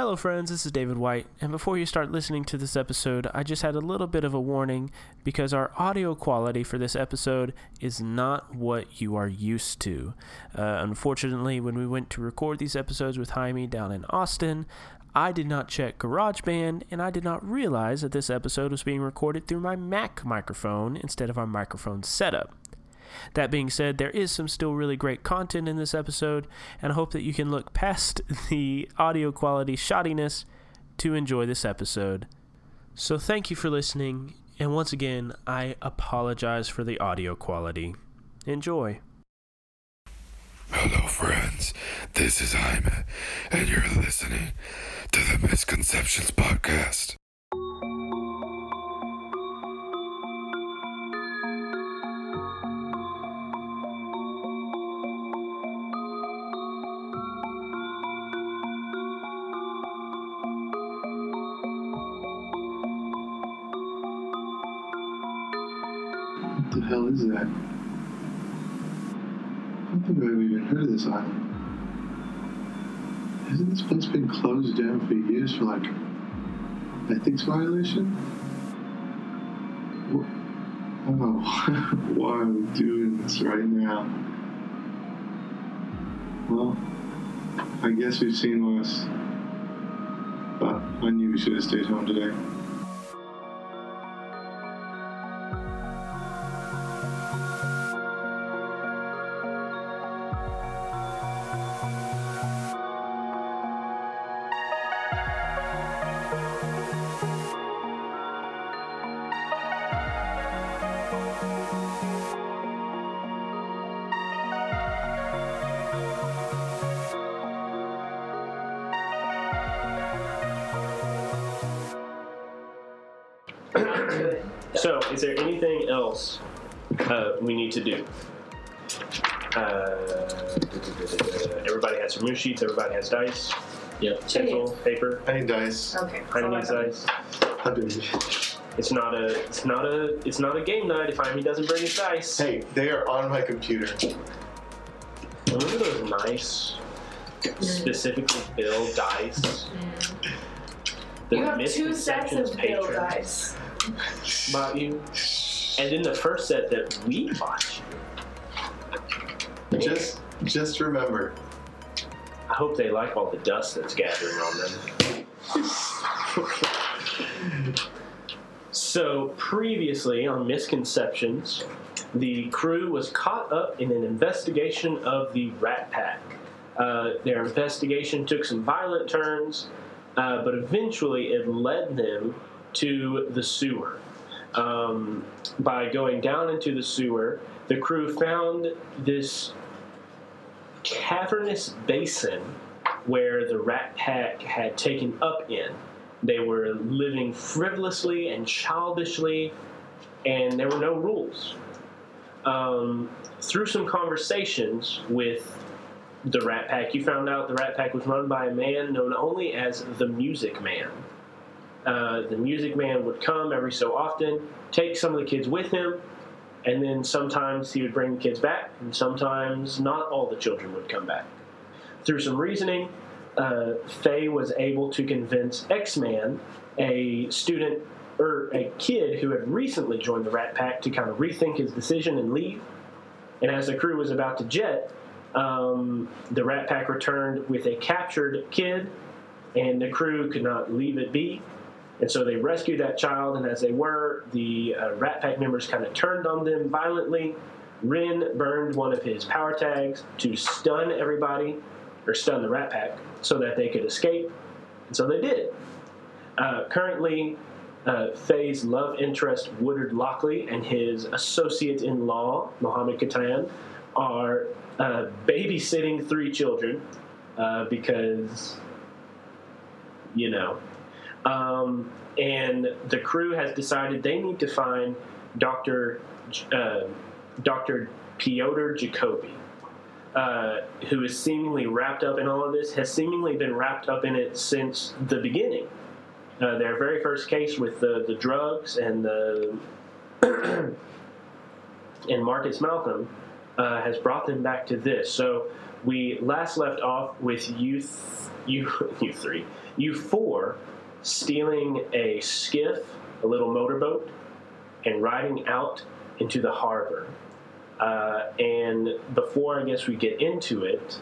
Hello, friends. This is David White. And before you start listening to this episode, I just had a little bit of a warning because our audio quality for this episode is not what you are used to. Uh, unfortunately, when we went to record these episodes with Jaime down in Austin, I did not check GarageBand and I did not realize that this episode was being recorded through my Mac microphone instead of our microphone setup. That being said, there is some still really great content in this episode, and I hope that you can look past the audio quality shoddiness to enjoy this episode. So, thank you for listening, and once again, I apologize for the audio quality. Enjoy. Hello, friends. This is Jaime, and you're listening to the Misconceptions Podcast. That? I don't think I've even heard of this island. Hasn't this place been closed down for years for like ethics violation? Oh, why are we doing this right now? Well, I guess we've seen worse. But I knew we should have stayed home today. So, is there anything else uh, we need to do? Uh, everybody has some move sheets. Everybody has dice. Yep. Pencil, paper. I need dice. Okay. I so need I dice. How do we- It's not a. It's not a. It's not a game night if Jaime doesn't bring his dice. Hey, they are on my computer. Remember those nice, specifically build dice. The You have two sets misconceptions of bill patron dice. Bought you, and then the first set that we bought you. Just, just remember, I hope they like all the dust that's gathering on them. so, previously on Misconceptions, the crew was caught up in an investigation of the Rat Pack. Uh, their investigation took some violent turns, uh, but eventually it led them to the sewer. Um, by going down into the sewer, the crew found this cavernous basin where the Rat Pack had taken up in. They were living frivolously and childishly, and there were no rules. Um, through some conversations with the Rat Pack, you found out the Rat Pack was run by a man known only as the Music Man. Uh, the Music Man would come every so often, take some of the kids with him, and then sometimes he would bring the kids back, and sometimes not all the children would come back. Through some reasoning, uh, Faye was able to convince X Man, a student or a kid who had recently joined the Rat Pack, to kind of rethink his decision and leave. And as the crew was about to jet, um, the Rat Pack returned with a captured kid, and the crew could not leave it be. And so they rescued that child, and as they were, the uh, Rat Pack members kind of turned on them violently. Rin burned one of his power tags to stun everybody, or stun the Rat Pack, so that they could escape. And so they did. Uh, currently, uh, Faye's love interest, Woodard Lockley, and his associate in law, Mohammed Katan, are uh, babysitting three children uh, because, you know. Um, and the crew has decided they need to find Dr. Uh, Dr. Piotr Jacoby, uh, who is seemingly wrapped up in all of this, has seemingly been wrapped up in it since the beginning. Uh, their very first case with the, the drugs and the and Marcus Malcolm uh, has brought them back to this. So we last left off with you, th- you, you three, you four, stealing a skiff, a little motorboat, and riding out into the harbor. Uh, and before I guess we get into it,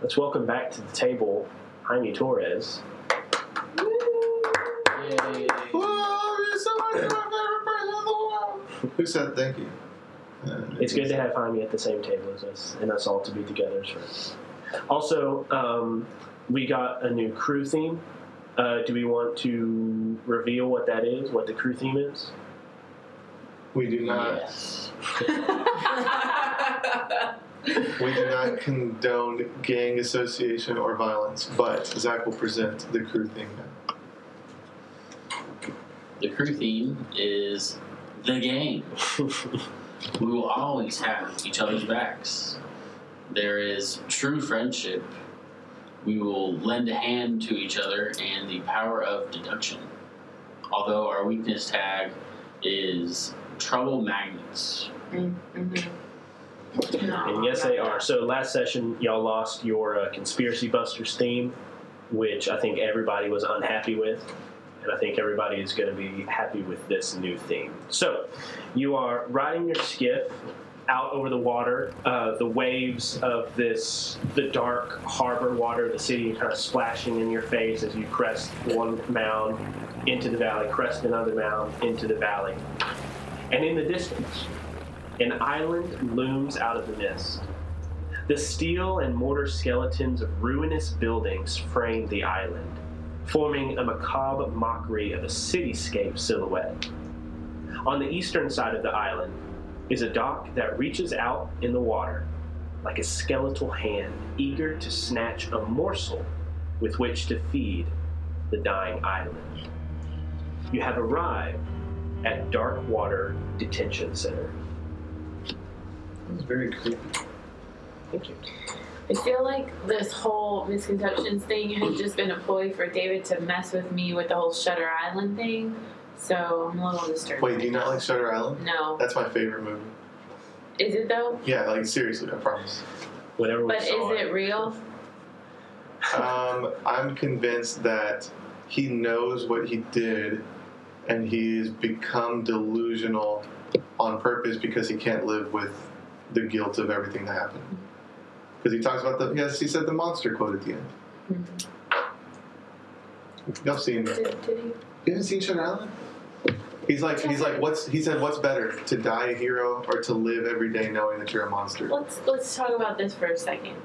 let's welcome back to the table Jaime Torres. Yay. Whoa, you're so much my favorite person in the world. Who said thank you? Uh, It's good to have Jaime at the same table as us, and us all to be together as friends. Also, um, we got a new crew theme. Uh, do we want to reveal what that is? What the crew theme is? We do not. Yes. We do not condone gang association or violence, but Zach will present the crew theme now. The crew theme is the game. we will always have each other's backs. There is true friendship. We will lend a hand to each other and the power of deduction. Although our weakness tag is trouble magnets. And yes, they are. So last session, y'all lost your uh, Conspiracy Busters theme, which I think everybody was unhappy with. And I think everybody is going to be happy with this new theme. So you are riding your skiff out over the water. Uh, the waves of this, the dark harbor water of the city, kind of splashing in your face as you crest one mound into the valley, crest another mound into the valley. And in the distance, an island looms out of the mist. The steel and mortar skeletons of ruinous buildings frame the island, forming a macabre mockery of a cityscape silhouette. On the eastern side of the island is a dock that reaches out in the water like a skeletal hand eager to snatch a morsel with which to feed the dying island. You have arrived at Darkwater Detention Center. It's very creepy. Thank you. I feel like this whole misconceptions thing has just been a ploy for David to mess with me with the whole Shutter Island thing. So I'm a little disturbed. Wait, do you not like Shutter Island? No. That's my favorite movie. Is it though? Yeah, like seriously, I promise. Whenever we But is saw it real? Um, I'm convinced that he knows what he did, and he's become delusional on purpose because he can't live with the guilt of everything that happened. Because he talks about the yes, he said the monster quote at the end. Y'all seen that? Did, did he? You haven't seen Shutter Island? He's like he's like what's he said what's better to die a hero or to live every day knowing that you're a monster? Let's let's talk about this for a second.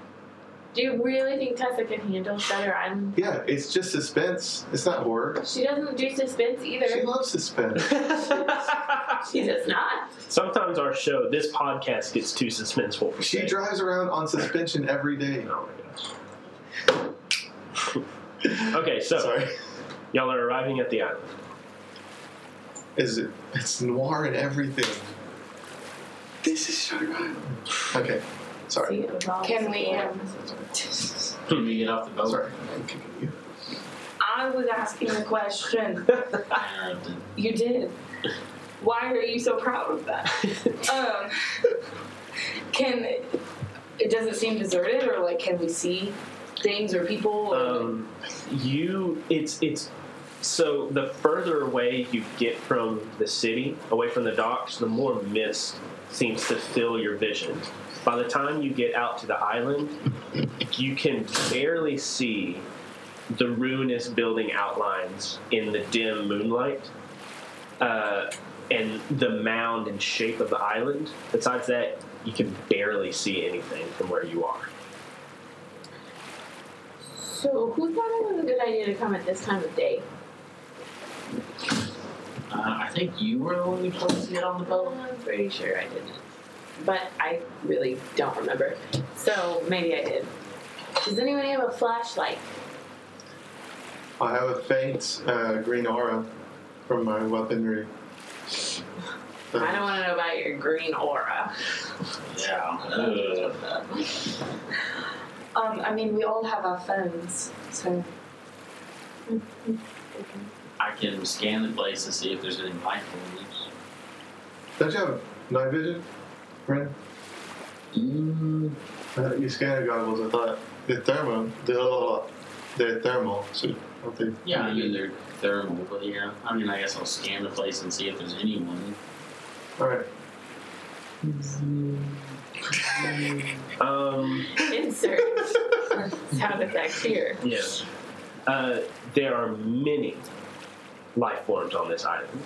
Do you really think Tessa can handle Shutter Island? Yeah, it's just suspense. It's not horror. She doesn't do suspense either. She loves suspense. She does not. Sometimes our show, this podcast, gets too suspenseful for She Shay. drives around on suspension every day. Oh my gosh. okay, so Sorry. y'all are arriving at the island. Is it? It's noir and everything. This is Shutter Island. Okay. Sorry. See, it was all Can we, um, Can we get off the boat? Sorry. I'm kicking you. I was asking a question. And You did. Why are you so proud of that? um, can it doesn't seem deserted, or like can we see things or people? Or, Um, you, it's it's. So the further away you get from the city, away from the docks, the more mist seems to fill your vision. By the time you get out to the island, you can barely see the ruinous building outlines in the dim moonlight, uh, and the mound and shape of the island. Besides that, you can barely see anything from where you are. So who thought it was a good idea to come at this time of day? Uh, I think you were the one who told us to get on the boat. I'm pretty sure I didn't. But I really don't remember. So maybe I did. Does anyone have a flashlight? I have a faint uh, green aura from my weaponry. I don't want to know about your green aura. Yeah. Um, I mean, we all have our phones, so I can scan the place and see if there's any light forms. Don't you have night vision, Brandon? Mm, Uh, your scanner goggles, I thought they're thermal. They're, they're thermal, so don't they? yeah, I mean they're thermal, but yeah. I mean, I guess I'll scan the place and see if there's anyone. All right. Um, Insert sound effect here. yes. Uh, there are many life forms on this island.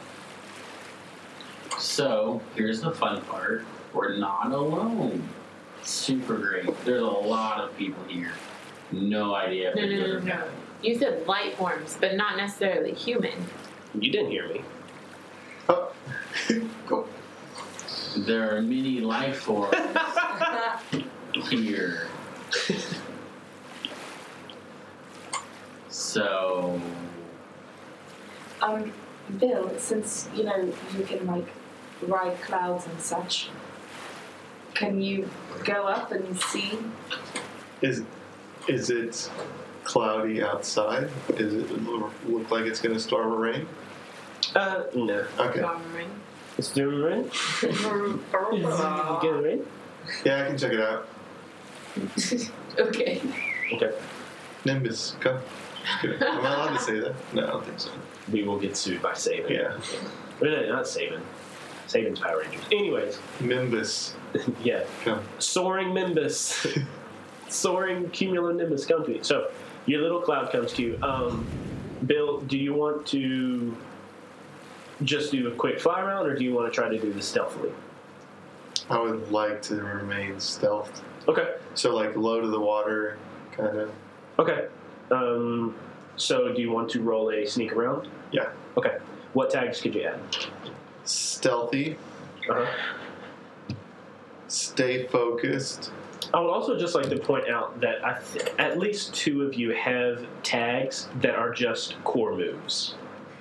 So here's the fun part: we're not alone. Super great. There's a lot of people here. No idea if No, no, no, no. bad. You said light forms, but not necessarily human. You didn't hear me. Oh, go. There are many life forms here. So Um, Bill, since you know you can like ride clouds and such, can you go up and see? Is is it cloudy outside? Is it look look like it's going to storm to rain? Uh, no. Okay. It's doing rain. Get a rain. Yeah, I can check it out. okay. Okay. Nimbus, come. Am I allowed to say that? No, I don't think so. We will get sued by Saban. Yeah. Really, not Saban. Saban's Power Rangers. Anyways, Nimbus, yeah. come. Soaring Nimbus. Soaring cumulonimbus comes to you. So, your little cloud comes to you. Um, Bill, do you want to just do a quick fly around, or do you want to try to do this stealthily? I would like to remain stealthed. Okay. So like low to the water, kind of. Okay. Um, so, do you want to roll a sneak around? Yeah. Okay. What tags could you add? Stealthy, Uh-huh. stay focused. I would also just like to point out that I th- at least two of you have tags that are just core moves.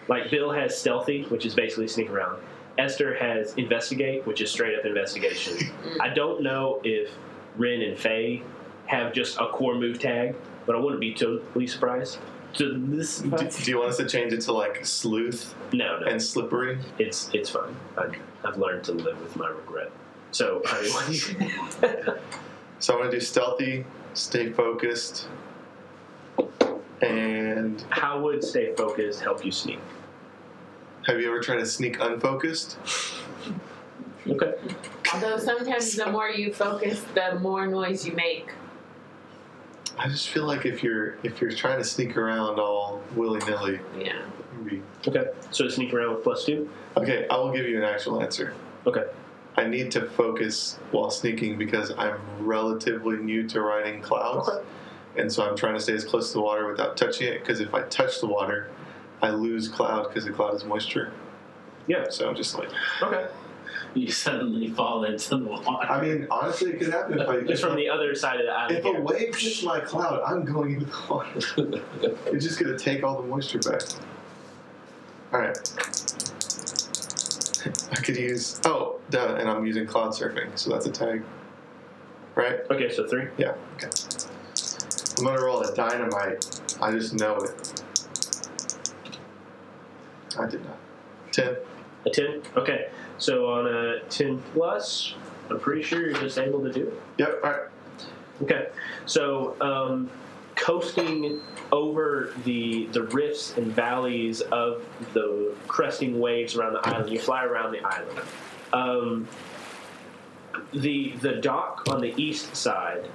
Like Bill has stealthy, which is basically sneak around. Esther has investigate, which is straight up investigation. I don't know if Ren and Faye have just a core move tag, but I wouldn't be totally surprised. To this, Do, do you want us to change it to like sleuth no, no, and slippery? it's it's fine. I, I've learned to live with my regret. So I So I'm gonna do stealthy, stay focused, and how would stay focused help you sneak? have you ever tried to sneak unfocused? Okay. Although sometimes the more you focus, the more noise you make. I just feel like if you're if you're trying to sneak around all willy nilly, Yeah. maybe. Okay. So sneak around with plus two. Okay, I will give you an actual answer. Okay. I need to focus while sneaking because I'm relatively new to riding clouds. Okay. And so I'm trying to stay as close to the water without touching it because if I touch the water, I lose cloud because the cloud is moisture. Yeah. So I'm just like, Okay. you suddenly fall into the water. I mean, honestly, it could happen if I. It's from the other side of the island. If a wave hits my cloud, I'm going into the water. it's just going to take all the moisture back. All right. I could use. Oh, duh, and I'm using cloud surfing, so that's a tag. Right? Okay, so three. Yeah. Okay. I'm gonna roll a dynamite. I just know it. I did not. Ten. A ten. Okay. So on a ten plus, I'm pretty sure you're just able to do it. Yep. All right. Okay. So um, coasting over the the rifts and valleys of the cresting waves around the island, you fly around the island. Um, the the dock on the east side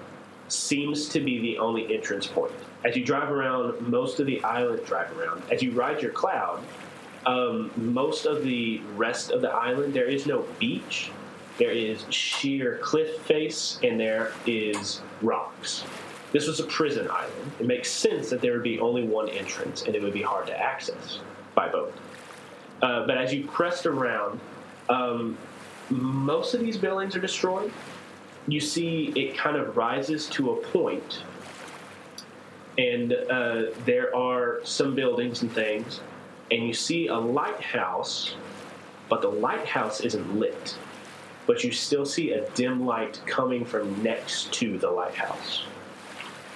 seems to be the only entrance point. As you drive around, most of the island drive around. As you ride your cloud, um, most of the rest of the island there is no beach. There is sheer cliff face, and there is rocks. This was a prison island. It makes sense that there would be only one entrance, and it would be hard to access by boat. Uh, but as you crest around, um, most of these buildings are destroyed. You see, it kind of rises to a point, and uh, there are some buildings and things, and you see a lighthouse, but the lighthouse isn't lit. But you still see a dim light coming from next to the lighthouse.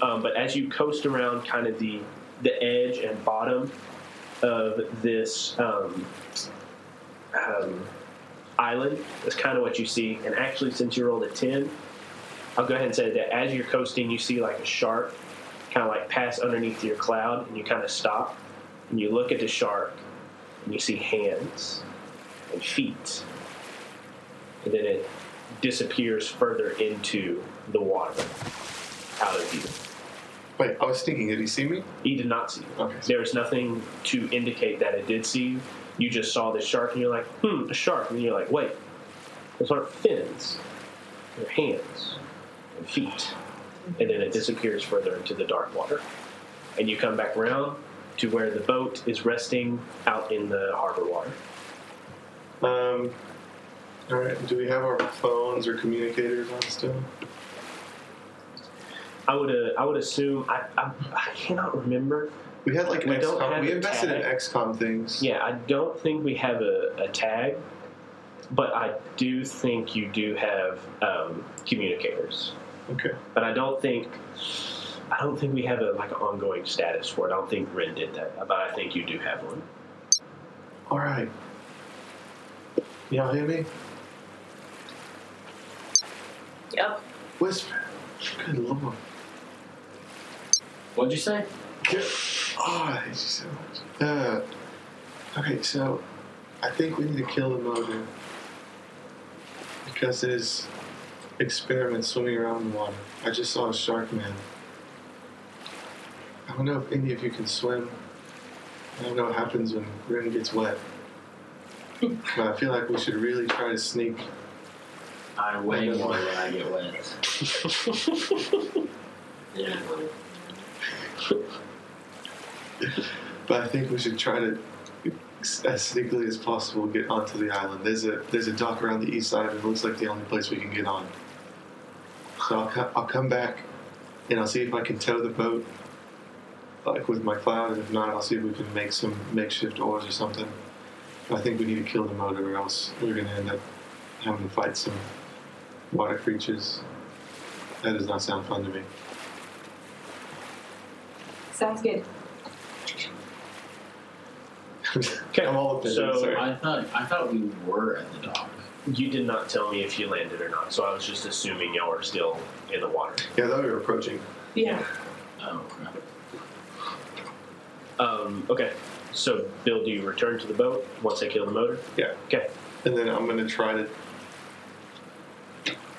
Um, but as you coast around kind of the, the edge and bottom of this um, um, island, that's kind of what you see. And actually, since you rolled a 10, I'll go ahead and say that as you're coasting, you see like a shark kind of like pass underneath your cloud, and you kind of stop and you look at the shark, and you see hands and feet, and then it disappears further into the water, out of view. Wait, I was thinking, did he see me? He did not see you. Okay. There's nothing to indicate that it did see you. You just saw the shark, and you're like, hmm, a shark. And you're like, wait, those aren't fins. They're hands and feet. And then it disappears further into the dark water. And you come back around to where the boat is resting out in the harbor water. Um, all right. Do we have our phones or communicators on still? I would, uh, I would assume, I, I, I cannot remember. We had like We don't XCOM. have We invested in. XCOM things. Yeah, I don't think we have a, a tag, but I do think you do have um, communicators. Okay. But I don't think I don't think we have a like an ongoing status for it. I don't think Ren did that, but I think you do have one. All right. Y'all hear me? Yep. Whisper. Good lord. What'd you say? Good. Oh, I hate you so much. Uh, okay, so I think we need to kill the motor because there's experiments swimming around in the water. I just saw a shark man. I don't know if any of you can swim. I don't know what happens when Rin gets wet. but I feel like we should really try to sneak. I way more when I get wet. Yeah. But I think we should try to, as sneakily as possible, get onto the island. There's a there's a dock around the east side, and it looks like the only place we can get on. So I'll, co- I'll come back, and I'll see if I can tow the boat, like with my cloud, and if not, I'll see if we can make some makeshift oars or something. But I think we need to kill the motor, or else we're gonna end up having to fight some water creatures. That does not sound fun to me. Sounds good. Okay, I'm all offended. so- sorry. I thought I thought we were at the dock. You did not tell me if you landed or not, so I was just assuming y'all are still in the water. Yeah, I thought we were approaching. Yeah. Oh crap. Um, okay, so Bill, do you return to the boat once I kill the motor? Yeah. Okay. And then I'm gonna try to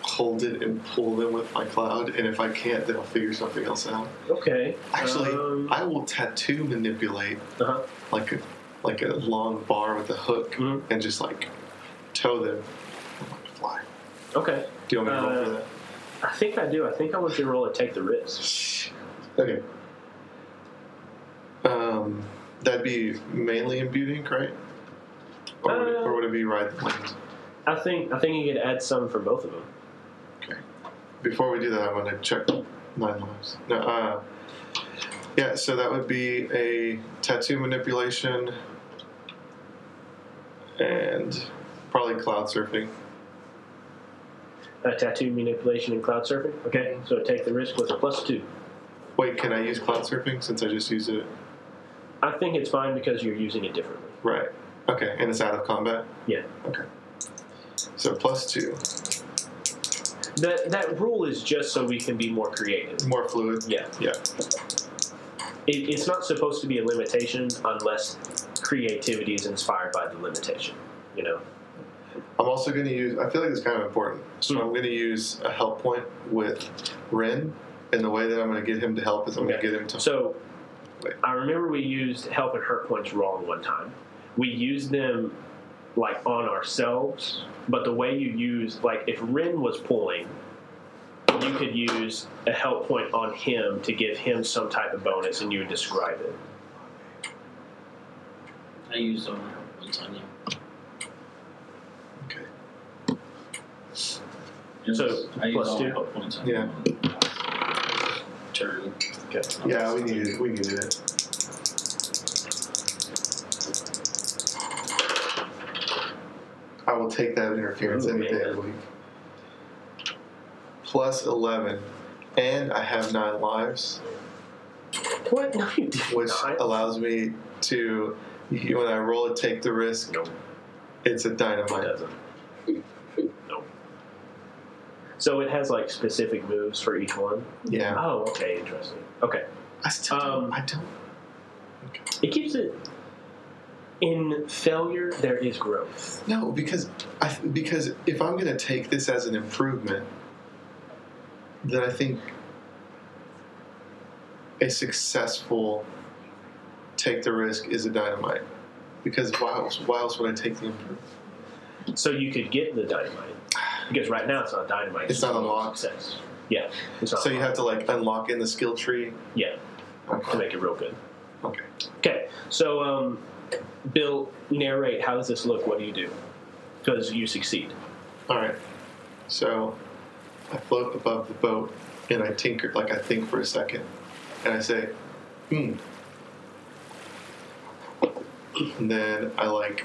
hold it and pull them with my cloud, and if I can't, then I'll figure something else out. Okay. Actually, um, I will tattoo manipulate uh-huh. like a like a long bar with a hook, Mhm. and just like tow them. and, like, Fly. Okay. Do you want me to roll for Uh, that? I think I do. I think I want you to roll a take the risk. Okay. Um, that'd be mainly in imbuing, right? Or would, it, or would it be ride the wind? I think I think you could add some for both of them. Okay. Before we do that, I want to check nine lives. No, uh, yeah, so that would be a tattoo manipulation and probably cloud surfing. Uh, tattoo manipulation and cloud surfing. Okay. So take the risk with a plus two. Wait, can I use cloud surfing since I just used it? I think it's fine because you're using it differently. Right. Okay, and it's out of combat? Yeah. Okay. So plus two. That that rule is just so we can be more creative. More fluid. Yeah. Yeah. It, it's not supposed to be a limitation unless creativity is inspired by the limitation. You know. I'm also going to use, I feel like it's kind of important. So Hmm. I'm going to use a help point with Ren, and the way that I'm going to get him to help is I'm going to get him to. So. I remember we used help and hurt points wrong one time. We used them like on ourselves, but the way you use like if Rin was pulling, you could use a help point on him to give him some type of bonus, and you would describe it. I used them one time. Yeah. Okay. So, I used plus all two? my help points on Yeah. one Turn. Okay. Yeah, we needed, we needed it. I will take that interference Ooh, any day of the week. Plus 11. And I have nine lives, What? No, you did which not. allows me to, when I roll a take the risk, Nope. it's a It dynamite. doesn't. So it has like specific moves for each one. Yeah. Oh, okay, interesting. Okay, I still don't. Um, I don't. it keeps it in failure. There is growth. No, because I because if I'm going to take this as an improvement, then I think a successful take the risk is a dynamite. Because why else? Why else would I take the improvement? So you could get the dynamite because right now it's not dynamite. It's not a unlocked. Success. Yeah. It's not So you have to like unlock in the skill tree. yeah to Okay. make it real good. Okay. Okay, so um, Bill, narrate. How does this look? What do you do? Because you succeed. All right. So I float above the boat and I tinker, like I think for a second, and I say, "Hmm." And then I like,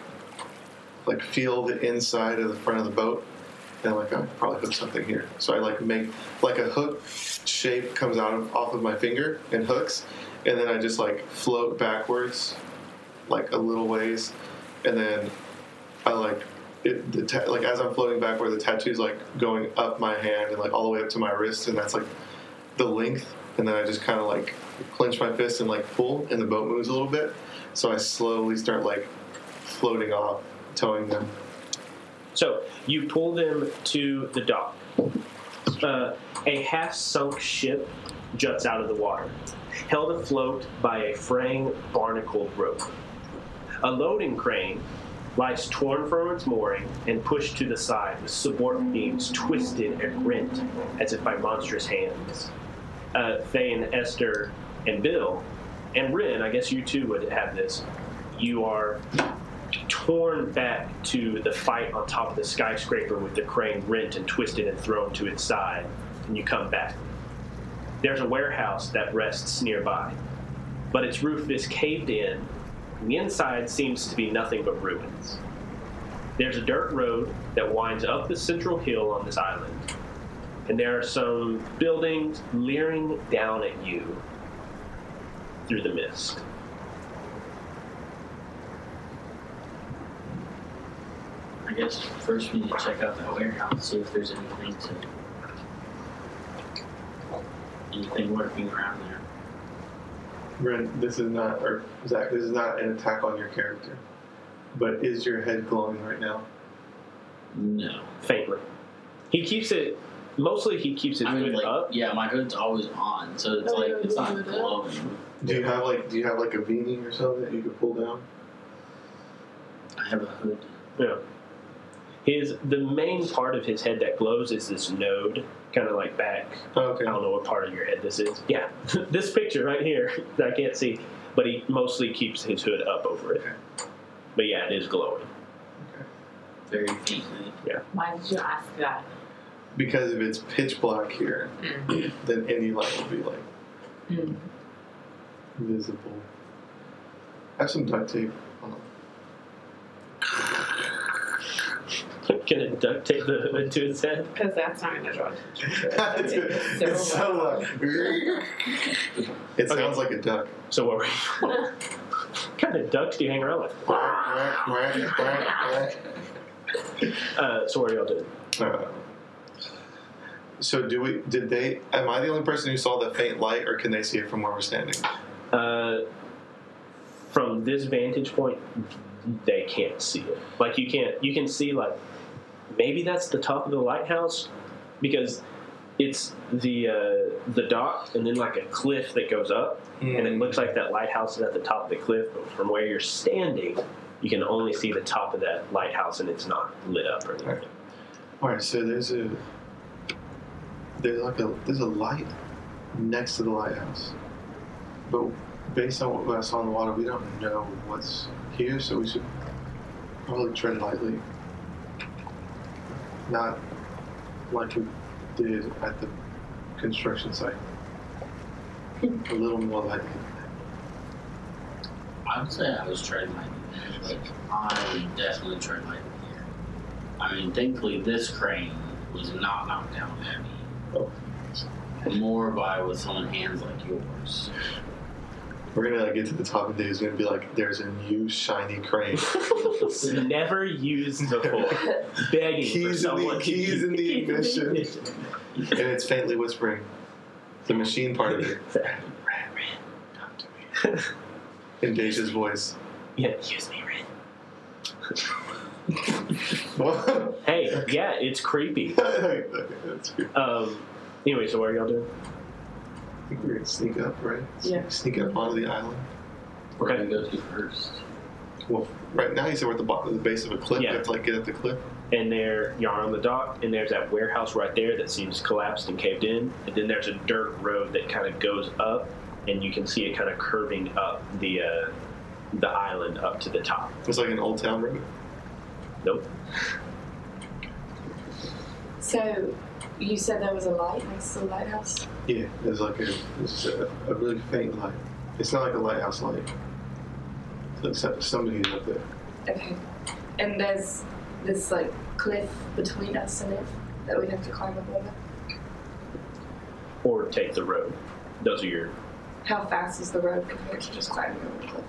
like feel the inside of the front of the boat, I'm like, I probably hook something here. So I like make like a hook shape comes out of off of my finger and hooks, and then I just like float backwards, like a little ways, and then I like it, the ta- like as I'm floating backward, the tattoo's like going up my hand and like all the way up to my wrist, and that's like the length. And then I just kind of like clench my fist and like pull, and the boat moves a little bit. So I slowly start like floating off, towing them. So you pull them to the dock. Uh, a half-sunk ship juts out of the water, held afloat by a fraying barnacled rope. A loading crane lies torn from its mooring and pushed to the side with support beams twisted and rent as if by monstrous hands. Uh, Thane, Esther, and Bill, and Rin, I guess you too would have this. You are torn back to the fight on top of the skyscraper with the crane rent and twisted and thrown to its side, and you come back. There's a warehouse that rests nearby, but its roof is caved in, and the inside seems to be nothing but ruins. There's a dirt road that winds up the central hill on this island, and there are some buildings leering down at you through the mist. I guess first we need to check out that warehouse, see if there's anything to anything working around there. Ren, this is not, or Zach, this is not an attack on your character. But is your head glowing right now? No. faintly. He keeps it. Mostly, he keeps his I mean hood like up. yeah, my hood's always on, so it's Oh, like yeah, it's yeah, not yeah. glowing. Do you have like do you have like a beanie or something that you could pull down? I have a hood. Yeah. His the main part of his head that glows is this node, kind of like back. Okay. I don't know what part of your head this is. Yeah, this picture right here that I can't see, but he mostly keeps his hood up over it. Okay. But yeah, it is glowing. Okay. Very faintly. Why did you ask that? Because if it's pitch black here, then any light will be like Mm. visible. Have some duct tape. Hold on. Can it duct tape the hood to his head? Because that's not going to draw attention. it's, it's so loud. It Okay. sounds like a duck. So what were you? what kind of ducks do you hang around with? Uh, so what are y'all doing? Uh, so do we? Did they? Am I the only person who saw the faint light, or can they see it from where we're standing? Uh, from this vantage point, they can't see it. Like you can't, you can see like maybe that's the top of the lighthouse because it's the uh, the dock and then like a cliff that goes up, and it looks like that lighthouse is at the top of the cliff. But from where you're standing, you can only see the top of that lighthouse, and it's not lit up or anything. All right. So there's a there's like a there's a light next to the lighthouse, but based on what I saw in the water, we don't know what's here. So we should probably tread lightly, not like we did at the construction site. a little more lightly. I would say I was treading lightly. Like I definitely tread lightly here. I mean, thankfully this crane was not knocked down heavy. Oh. More by with someone hands like yours. We're gonna like get to the top and it's gonna be like, there's a new shiny crane. Never used before. Begging for Keys in the- to keys use- in the keys ignition. and it's faintly whispering. The machine part of it. Ren, Ren, talk to me. In Deja's voice. Yeah, use me, Ren. What? Hey, yeah, it's creepy. okay, that's good. Um. Anyway, so what are y'all doing? I think we're gonna sneak up, right? Yeah. Sneak up onto the island. We're gonna go to first. Well, right now you said we're at the bottom, the base of a cliff. Yeah. We have to like get up the cliff. and there you're on the dock and there's that warehouse right there that seems collapsed and caved in and then there's a dirt road that kind of goes up and you can see it kind of curving up the uh, the island up to the top It's like an old town road. nope So, you said there was a light next to the lighthouse? Yeah, there's like a, there's a, a really faint light. It's not like a lighthouse light. Except somebody is up there. Okay. And there's this, like, cliff between us and it that we'd have to climb up over. or take the road those are your How fast is the road compared to just climbing over the cliff?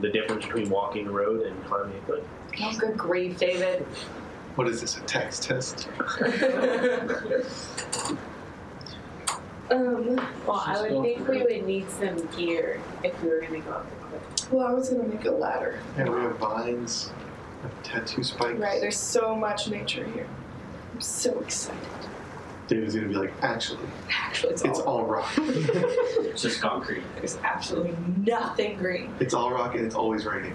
the difference between walking a road and climbing a cliff Oh, good grief, David. What is this, a tax test? um, Well, I would think we would need some gear if we were going to go up the cliff. well, I was gonna make a ladder. And we have vines, and tattoo spikes. Right, there's so much nature here. I'm so excited. David's gonna be like, actually, Actually, it's, it's all, all rock. It's just concrete. there's absolutely nothing green. it's all rock and it's always raining.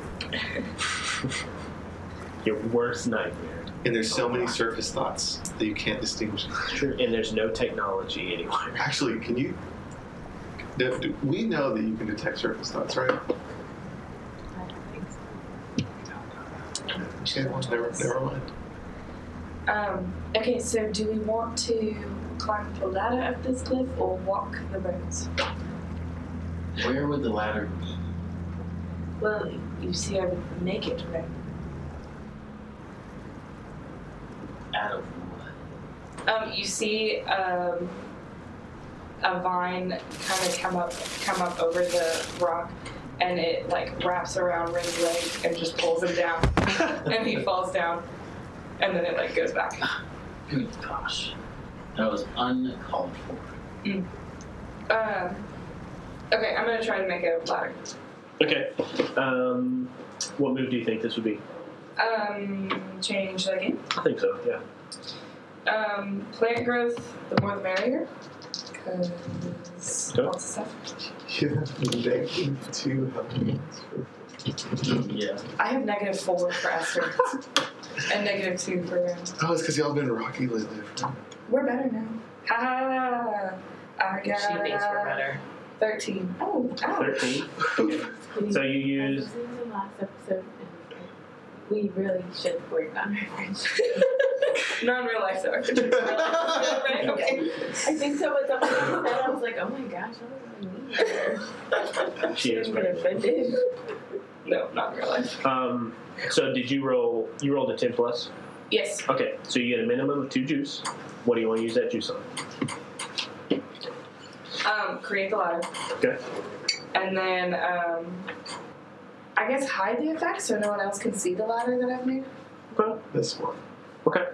your worst nightmare And there's so many surface thoughts that you can't distinguish. Sure. and there's no technology anywhere Actually, can you? do- do- We know that you can detect surface thoughts, right? I don't think so. Okay, well, never, never mind. Um, okay, so do we want to climb the ladder up this cliff or walk the bones? Where would the ladder be? Well, you see, I would make it right. Out of? Um, you see um, a vine kind of come up, come up over the rock, and it like wraps around Ring's leg and just pulls him down, and he falls down, and then it like goes back. Good gosh. That was uncalled for. Um, okay, I'm gonna try to make a ladder. okay um, what move do you think this would be Um, change that again. i think so yeah Um, plant growth, the more the merrier. Because Okay. lots of stuff. You have negative two elements. Yeah. I have negative four for Esther, and negative two for Ren. Oh, it's because y'all been rocky lately. We're better now. Ha ha! I got She thinks we're better. thirteen. Oh, ouch. 13 so you use This is the last episode. And We really should work on our friendship. Not in real life, though. right? Okay. I think so. When someone said, I was like, oh my gosh, I don't mean she is I'm pretty offended. No, not in real life. Um, so did you roll? You rolled a ten plus. Yes. Okay, so you get a minimum of two juice. What do you want to use that juice on? Um, create the ladder. Okay. And then, um, I guess hide the effect so no one else can see the ladder that I've made. Okay. This one. Okay.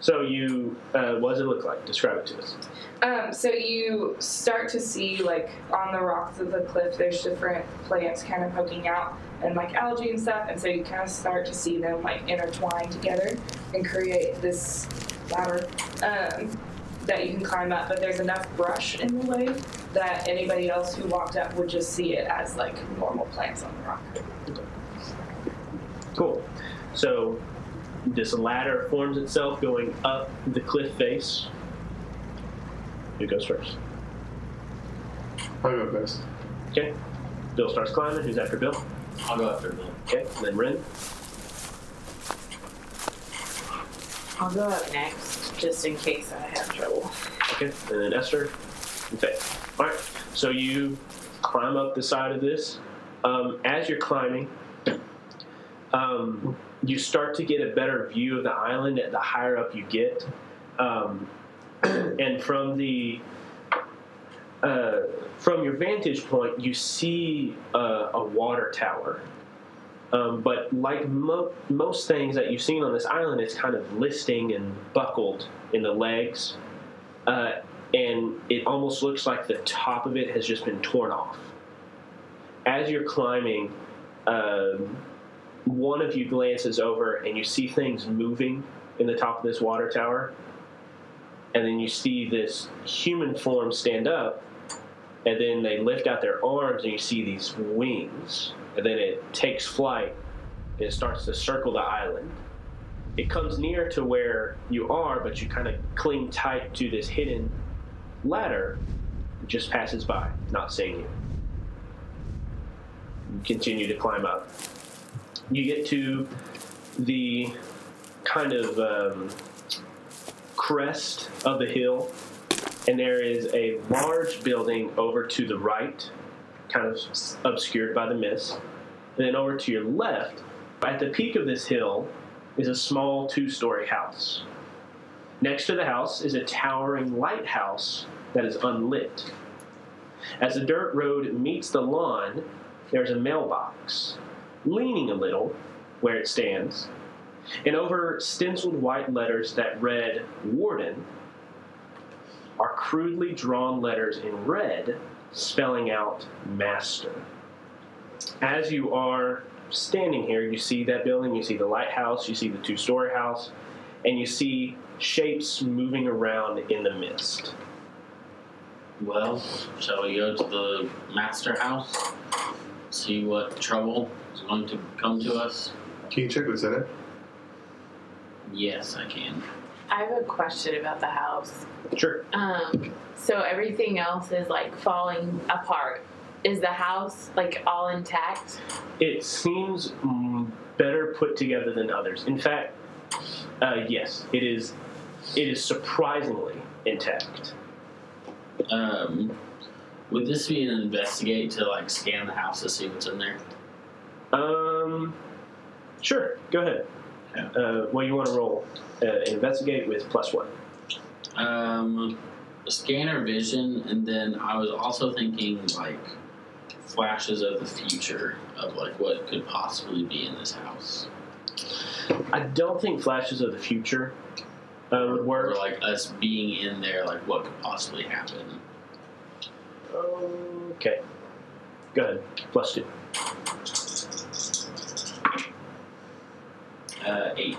So you, uh, what does it look like? Describe it to us. Um, so you start to see like on the rocks of the cliff, there's different plants kind of poking out and like algae and stuff, and so you kind of start to see them like intertwine together and create this ladder um, that you can climb up. But there's enough brush in the way that anybody else who walked up would just see it as like normal plants on the rock. Cool. So this ladder forms itself going up the cliff face. Who goes first? I'll go first. Okay. Bill starts climbing. Who's after Bill? I'll go after Bill. Okay. And then Ren. I'll go up next, just in case I have trouble. Okay. And then Esther. Okay. All right. So you climb up the side of this. Um, as you're climbing, um, you start to get a better view of the island at the higher up you get. Um, and from the uh, from your vantage point, you see uh, a water tower. Um, but like mo- most things that you've seen on this island, it's kind of listing and buckled in the legs. Uh, and it almost looks like the top of it has just been torn off. As you're climbing, um, one of you glances over and you see things moving in the top of this water tower. And then you see this human form stand up, and then they lift out their arms, and you see these wings. And then it takes flight and it starts to circle the island. It comes near to where you are, but you kind of cling tight to this hidden ladder. It just passes by, not seeing you. You continue to climb up. You get to the kind of um, crest of the hill, and there is a large building over to the right, kind of obscured by the mist. And then over to your left, at the peak of this hill, is a small two story house. Next to the house is a towering lighthouse that is unlit. As the dirt road meets the lawn, there's a mailbox, leaning a little where it stands, and over stenciled white letters that read Warden are crudely drawn letters in red spelling out Master. As you are standing here, you see that building, you see the lighthouse, you see the two story house, and you see shapes moving around in the mist. Well, shall we go to the master house? See what trouble is going to come to us? Can you check what's in it? Yes, I can. I have a question about the house. Sure. Um, so everything else is like falling apart. Is the house like all intact? It seems mm, better put together than others. In fact, uh, yes, it is. It is surprisingly intact. Um, would this be an investigate to like scan the house to see what's in there? Um, sure. Go ahead. Uh, well, you want to roll uh, investigate with plus one. Um, scanner vision, and then I was also thinking like flashes of the future of like what could possibly be in this house, I don't think flashes of the future uh, would work. or like us being in there, like what could possibly happen. Okay. Go ahead. Plus two. Uh, eight.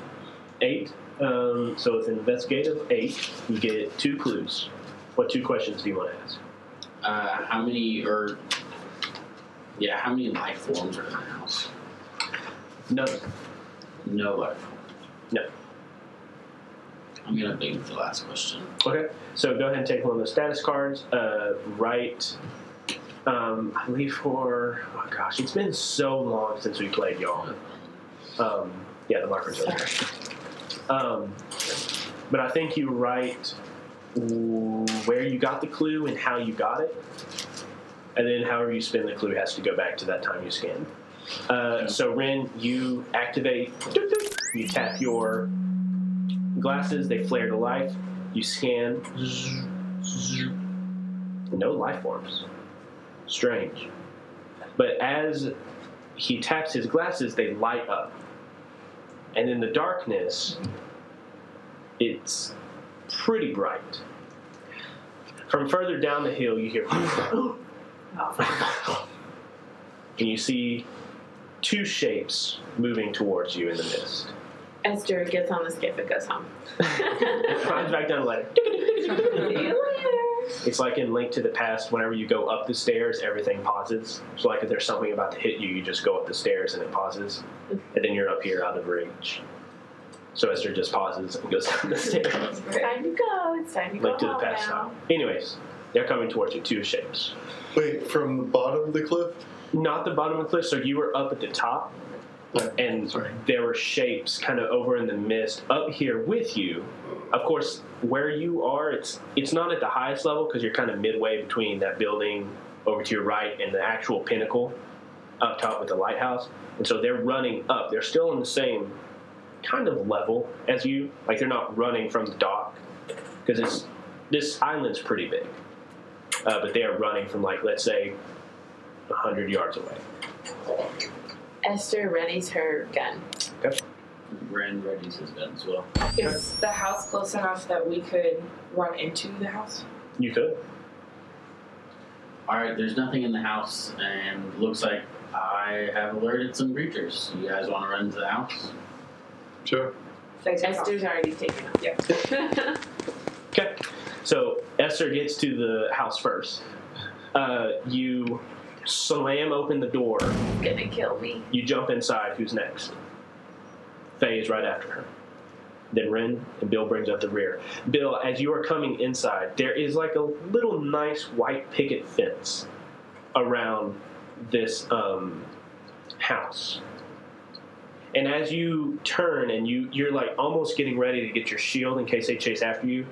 Eight. Um, so with an investigative eight, you get two clues. What two questions do you want to ask? Uh, how many or yeah, how many life forms are in the house? None. No life. No. I'm gonna big the last question. Okay. So go ahead and take one of the status cards. Uh, write. Um, I believe for oh gosh, it's been so long since we played y'all. Um, yeah, the markers are there. Um, but I think you write where you got the clue and how you got it, and then however you spin the clue has to go back to that time you scanned. Uh, so Ren, you activate. You tap your glasses; they flare to life. You scan. No life forms. Strange. But as he taps his glasses, they light up. And in the darkness, it's pretty bright. From further down the hill, you hear. and you see two shapes moving towards you in the mist. As Esther gets on the skiff and goes home. Climbs back down the ladder. See you later. It's like in Link to the Past, whenever you go up the stairs, everything pauses. So, like if there's something about to hit you, you just go up the stairs and it pauses. And then you're up here out of reach. So Esther just pauses and goes down the stairs. It's time to go. It's time to go Link to the Past now. style. Anyways, they're coming towards you, two shapes. Wait, from the bottom of the cliff? Not the bottom of the cliff, so you were up at the top, and there were shapes kind of over in the mist up here with you. Of course, where you are, it's it's not at the highest level because you're kind of midway between that building over to your right and the actual pinnacle up top with the lighthouse. And so they're running up. They're still in the same kind of level as you. Like they're not running from the dock because it's this island's pretty big. uh, but they are running from like let's say hundred yards away. Esther readies her gun. Ren readies his gun as well. Is the house close enough that we could run into the house? You could. All right, there's nothing in the house, and looks like I have alerted some creatures. You guys want to run into the house? Sure. They. Esther's already taken off. Yeah. Okay. So Esther gets to the house first. Uh, you slam open the door. Gonna kill me. You jump inside. Who's next? Faye is right after her. Then Ren and Bill brings up the rear. Bill, as you are coming inside, there is like a little nice white picket fence around this um, house. And as you turn and you you're like almost getting ready to get your shield in case they chase after you,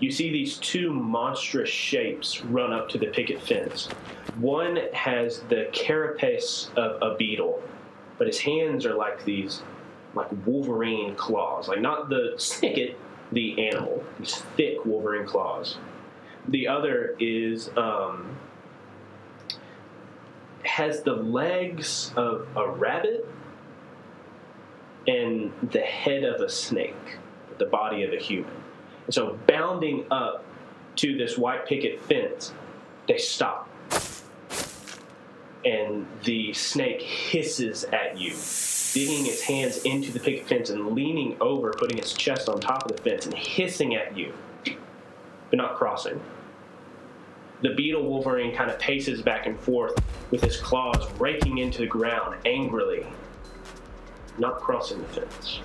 you see these two monstrous shapes run up to the picket fence. One has the carapace of a beetle, but his hands are like these like Wolverine claws, like not the snicket, the animal, these thick Wolverine claws. The other is um, has the legs of a rabbit and the head of a snake, the body of a human. And so, bounding up to this white picket fence, they stop. And the snake hisses at you, digging its hands into the picket fence and leaning over, putting its chest on top of the fence and hissing at you, but not crossing. The beetle Wolverine kind of paces back and forth with his claws raking into the ground angrily, not crossing the fence.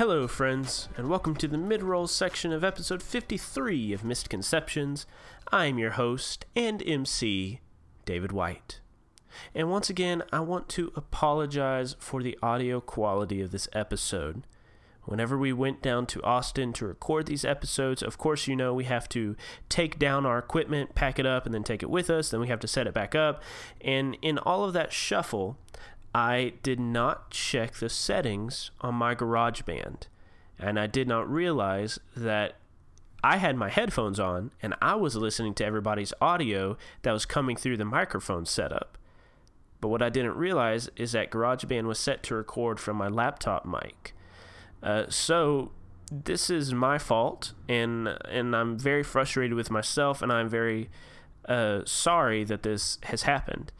Hello, friends, and welcome to the mid roll section of episode 53 of Misconceptions. I'm your host and MC, David White. And once again, I want to apologize for the audio quality of this episode. Whenever we went down to Austin to record these episodes, of course, you know we have to take down our equipment, pack it up, and then take it with us. Then we have to set it back up. And in all of that shuffle, I did not check the settings on my GarageBand. And I did not realize that I had my headphones on and I was listening to everybody's audio that was coming through the microphone setup. But what I didn't realize is that GarageBand was set to record from my laptop mic. Uh, so this is my fault, and and I'm very frustrated with myself, and I'm very uh, sorry that this has happened.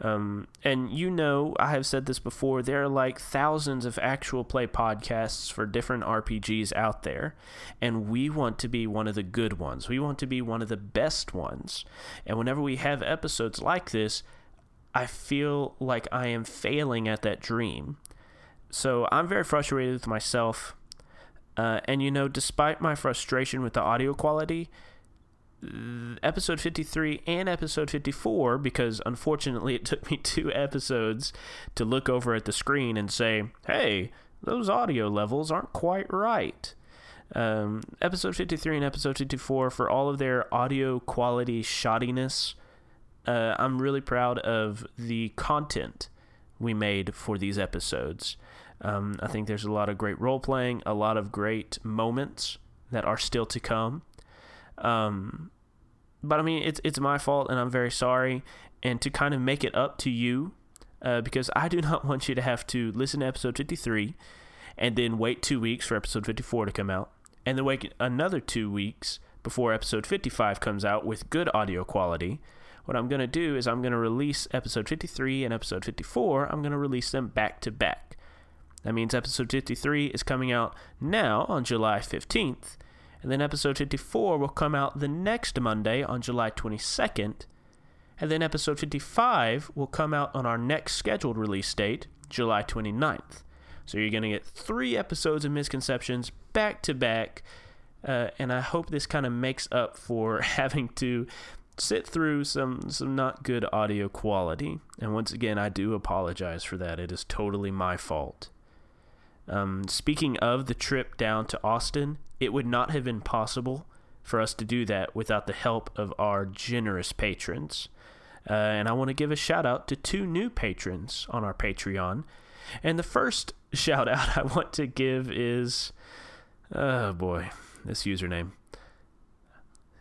Um, and you know, I have said this before, there are like thousands of actual play podcasts for different RPGs out there, and we want to be one of the good ones. We want to be one of the best ones. And whenever we have episodes like this, I feel like I am failing at that dream. So I'm very frustrated with myself. Uh, and you know, despite my frustration with the audio quality, episode 53 and episode 54 because unfortunately it took me two episodes to look over at the screen and say hey those audio levels aren't quite right. Um, episode 53 and episode 54 for all of their audio quality shoddiness uh, i'm really proud of the content we made for these episodes. Um, i think there's a lot of great role playing a lot of great moments that are still to come. Um, but I mean, it's it's my fault, and I'm very sorry. And to kind of make it up to you, uh, because I do not want you to have to listen to episode 53, and then wait two weeks for episode 54 to come out, and then wait another two weeks before episode 55 comes out with good audio quality. What I'm to do is I'm to release episode 53 and episode 54. I'm to release them back to back. That means episode 53 is coming out now on July 15th, and then episode 54 will come out the next Monday on July 22nd. And then episode 55 will come out on our next scheduled release date, July 29th. So you're going to get three episodes of Misconceptions back to back. Uh, and I hope this kind of makes up for having to sit through some some not good audio quality. And once again, I do apologize for that. It is totally my fault. Um, speaking of the trip down to Austin, it would not have been possible for us to do that without the help of our generous patrons. Uh, and I want to give a shout out to two new patrons on our Patreon. And the first shout out I want to give is, oh boy, this username.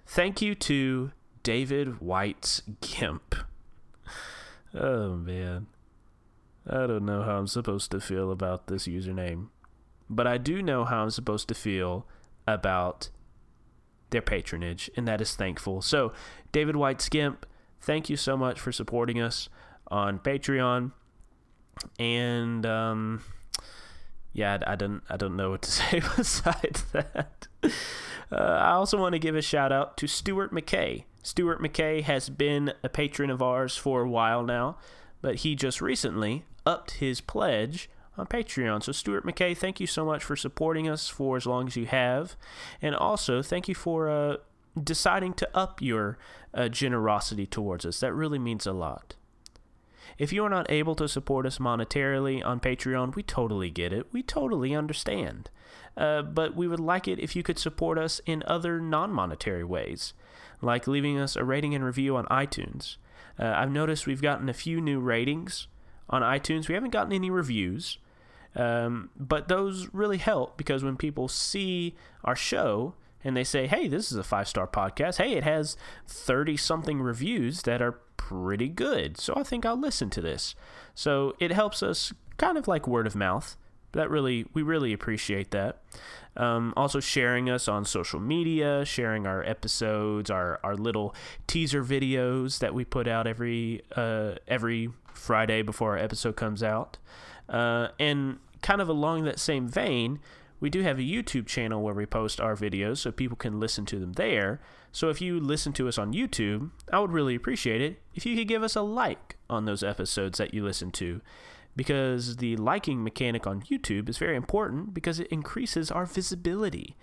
Thank you to David White's Gimp. Oh man. I don't know how I'm supposed to feel about this username. But I do know how I'm supposed to feel about their patronage, and that is thankful. So, David White's Gimp, thank you so much for supporting us on Patreon. And um, yeah, I, I don't I don't know what to say besides that. Uh, I also want to give a shout out to Stuart McKay. Stuart McKay has been a patron of ours for a while now, but he just recently upped his pledge on Patreon. So, Stuart McKay, thank you so much for supporting us for as long as you have. And also, thank you for uh, deciding to up your uh, generosity towards us. That really means a lot. If you are not able to support us monetarily on Patreon, we totally get it. We totally understand. Uh, but we would like it if you could support us in other non monetary ways, like leaving us a rating and review on iTunes. Uh, I've noticed we've gotten a few new ratings on iTunes. We haven't gotten any reviews, um, but those really help because when people see our show and they say, hey, this is a five star podcast, hey, it has 30 something reviews that are pretty good. So I think I'll listen to this. So it helps us kind of like word of mouth. That really, we really appreciate that. Um, also, sharing us on social media, sharing our episodes, our, our little teaser videos that we put out every uh, every Friday before our episode comes out. Uh, and kind of along that same vein, we do have a YouTube channel where we post our videos so people can listen to them there. So if you listen to us on YouTube, I would really appreciate it if you could give us a like on those episodes that you listen to because the liking mechanic on YouTube is very important because it increases our visibility.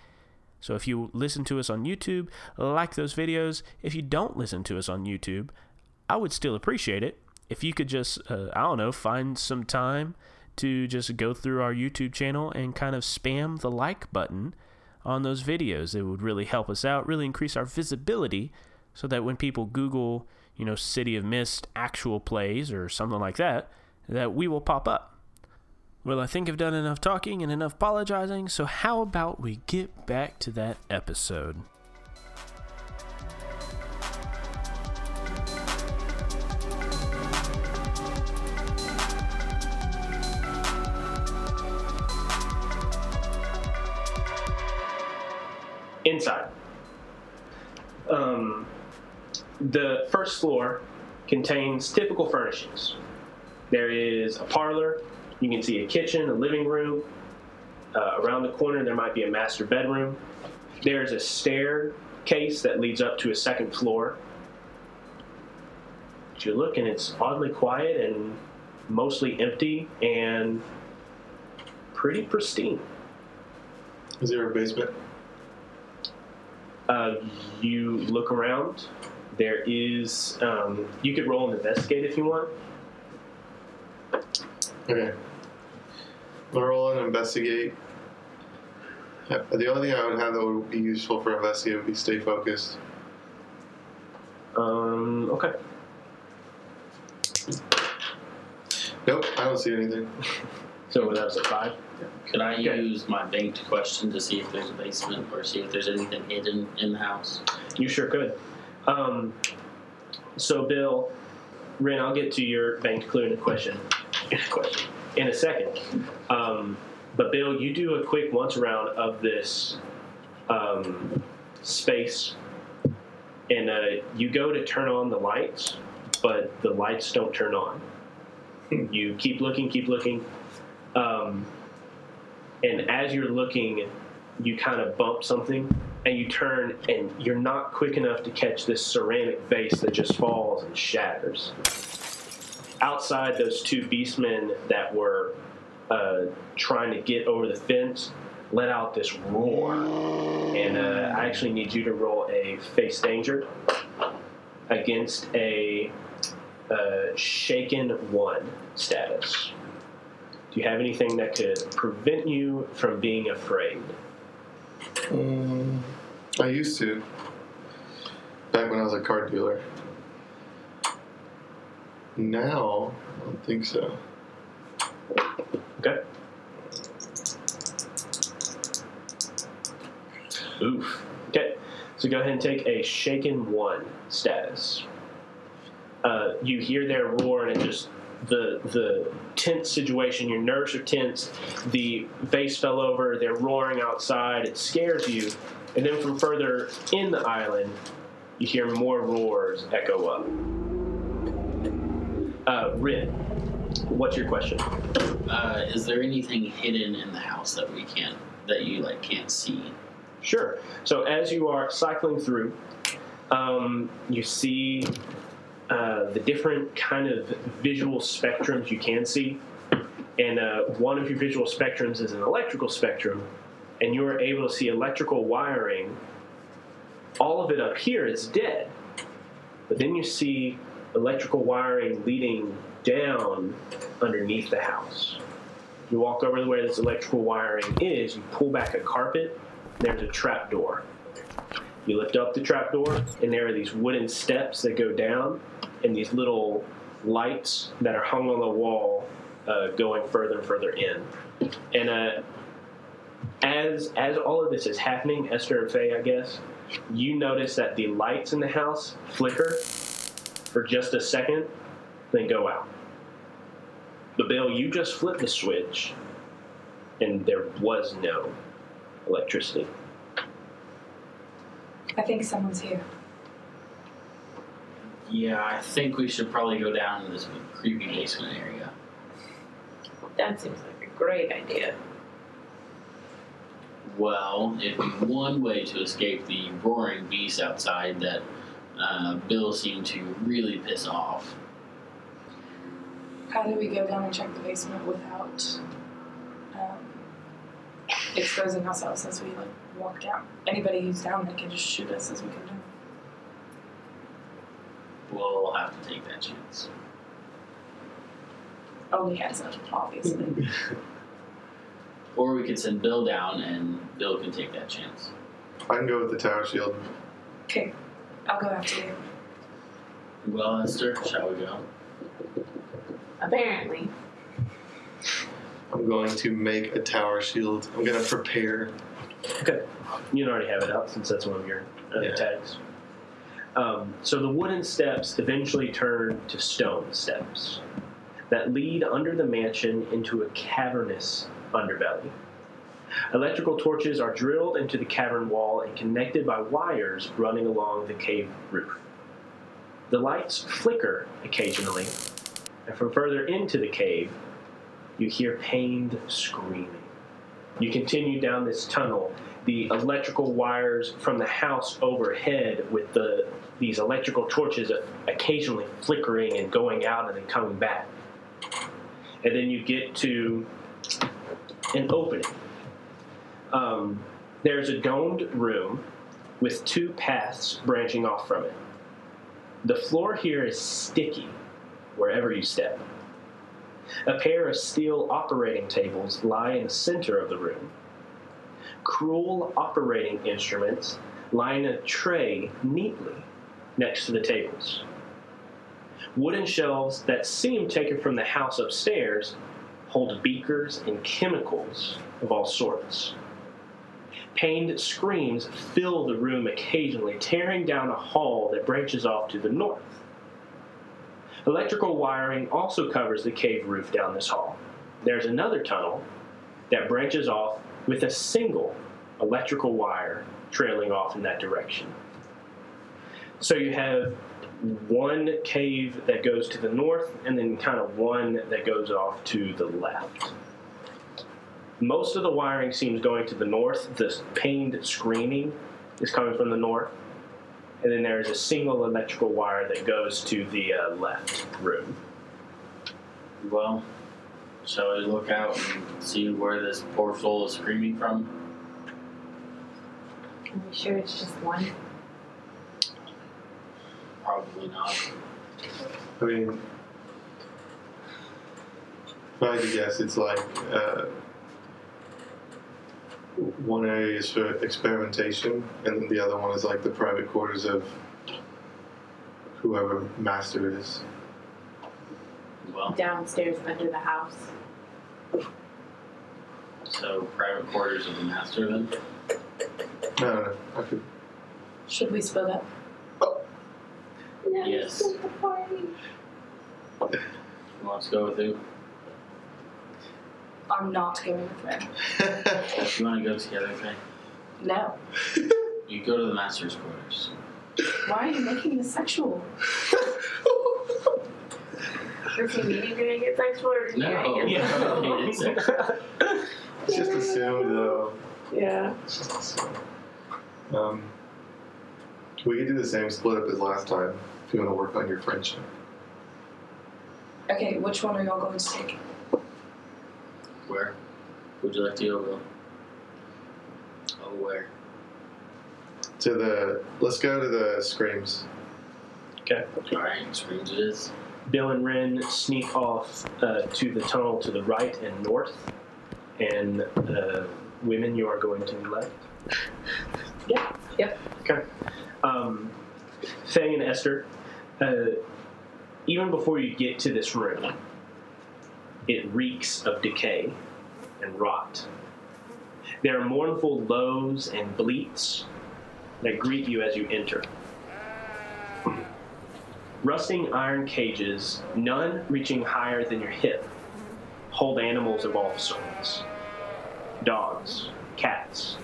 So if you listen to us on YouTube, like those videos. If you don't listen to us on YouTube, I would still appreciate it if you could just, uh, I don't know, find some time to just go through our YouTube channel and kind of spam the like button on those videos. It would really help us out, really increase our visibility so that when people Google, you know, City of Mist actual plays or something like that, that we will pop up. Well, I think I've done enough talking and enough apologizing, so how about we get back to that episode? Inside. Um, the first floor contains typical furnishings. There is a parlor. You can see a kitchen, a living room. Uh, around the corner, there might be a master bedroom. There's a staircase that leads up to a second floor. You look, and it's oddly quiet and mostly empty and pretty pristine. Is there a basement? Uh, you look around. There is. Um, you could roll and investigate if you want. Okay. I'll roll and investigate. Yeah, The only thing I would have that would be useful for investigate would be stay focused. Um, okay. Nope, I don't see anything. So that was a five. Could I Okay. use my banked question to see if there's a basement or see if there's anything hidden in the house? You sure could. Um, so, Bill, Ren, I'll get to your banked clue in a question, in a question in a second. Um, but Bill, you do a quick once around of this um, space, and uh, you go to turn on the lights, but the lights don't turn on. you keep looking, keep looking, um, and as you're looking, you kind of bump something and you turn and you're not quick enough to catch this ceramic vase that just falls and shatters. Outside, those two beastmen that were uh, trying to get over the fence let out this roar. And uh, I actually need you to roll a face danger against a uh, shaken one status. Do you have anything that could prevent you from being afraid? Um, I used to. Back when I was a car dealer. Now, I don't think so. Okay. Oof. Okay. So go ahead and take a shaken one status. Uh, you hear their roar and it just the the tense situation. Your nerves are tense. The vase fell over. They're roaring outside. It scares you, and then from further in the island, you hear more roars echo up. Uh, Ren, what's your question? Uh, is there anything hidden in the house that we can't, that you like can't see? Sure. So as you are cycling through, um, you see uh, the different kind of visual spectrums you can see, and uh, one of your visual spectrums is an electrical spectrum, and you are able to see electrical wiring. All of it up here is dead, but then you see electrical wiring leading down underneath the house. You walk over to where this electrical wiring is, you pull back a carpet, there's a trap door. You lift up the trap door, and there are these wooden steps that go down, and these little lights that are hung on the wall, uh, going further and further in. And uh, as as all of this is happening, Esther and Faye, I guess, you notice that the lights in the house flicker for just a second, then go out. The bill you just flipped the switch, and there was no electricity. I think someone's here. Yeah, I think we should probably go down in this creepy basement area. That seems like a great idea. Well, it'd one way to escape the roaring beast outside that uh, Bill seemed to really piss off. How do we go down and check the basement without um, exposing ourselves as we like walk down? Anybody who's down there can just shoot us as we come down. We'll have to take that chance. Only has up, obviously. Or we could send Bill down and Bill can take that chance. I can go with the tower shield. okay, I'll go after you. Well, Esther, shall we go? Apparently. I'm going to make a tower shield. I'm going to prepare. Okay. You already have it out since that's one of your uh, Yeah. tags. Um, so the wooden steps eventually turn to stone steps that lead under the mansion into a cavernous underbelly. Electrical torches are drilled into the cavern wall and connected by wires running along the cave roof. The lights flicker occasionally, and from further into the cave, you hear pained screaming. You continue down this tunnel. The electrical wires from the house overhead, with the these electrical torches occasionally flickering and going out and then coming back. And then you get to an opening. Um, there's a domed room with two paths branching off from it. The floor here is sticky wherever you step. A pair of steel operating tables lie in the center of the room. Cruel operating instruments lie in a tray neatly next to the tables. Wooden shelves that seem taken from the house upstairs hold beakers and chemicals of all sorts. Pained screams fill the room occasionally, tearing down a hall that branches off to the north. Electrical wiring also covers the cave roof down this hall. There's another tunnel that branches off with a single electrical wire trailing off in that direction. So you have one cave that goes to the north and then kind of one that goes off to the left. Most of the wiring seems going to the north. The pained screaming is coming from the north. And then there is a single electrical wire that goes to the uh, left room. Well, shall we look out and see where this poor soul is screaming from? Are we sure it's just one? Probably not. I mean, if I had to guess, it's like uh, one area is for experimentation, and then the other one is like the private quarters of whoever master is. Well, Downstairs under the house. so private quarters of the master then? No, no, no. I could. Should we split up? No, Yes. split the party. Who wants to go with who? I'm not going with them. You want to go together, okay? No. You go to the master's quarters. Why are you making this sexual? Does he mean you're gonna get sexual or is he No. gonna get Yeah. sexual? it's just assumed, though. yeah. It's just assumed. Um, we could do the same split up as last time if you want to work on your friendship. Okay, which one are y'all going to take? Where? Would you like to go, Will? Oh, where? To the. Let's go to the screams. Okay. Alright, screams it is. Bill and Ren sneak off uh, to the tunnel to the right and north, and uh, women, you are going to the left. Yep. Yep. Okay. Um, Faye and Esther, uh, even before you get to this room, it reeks of decay and rot. There are mournful lows and bleats that greet you as you enter. Rusting iron cages, none reaching higher than your hip, hold animals of all sorts dogs, cats,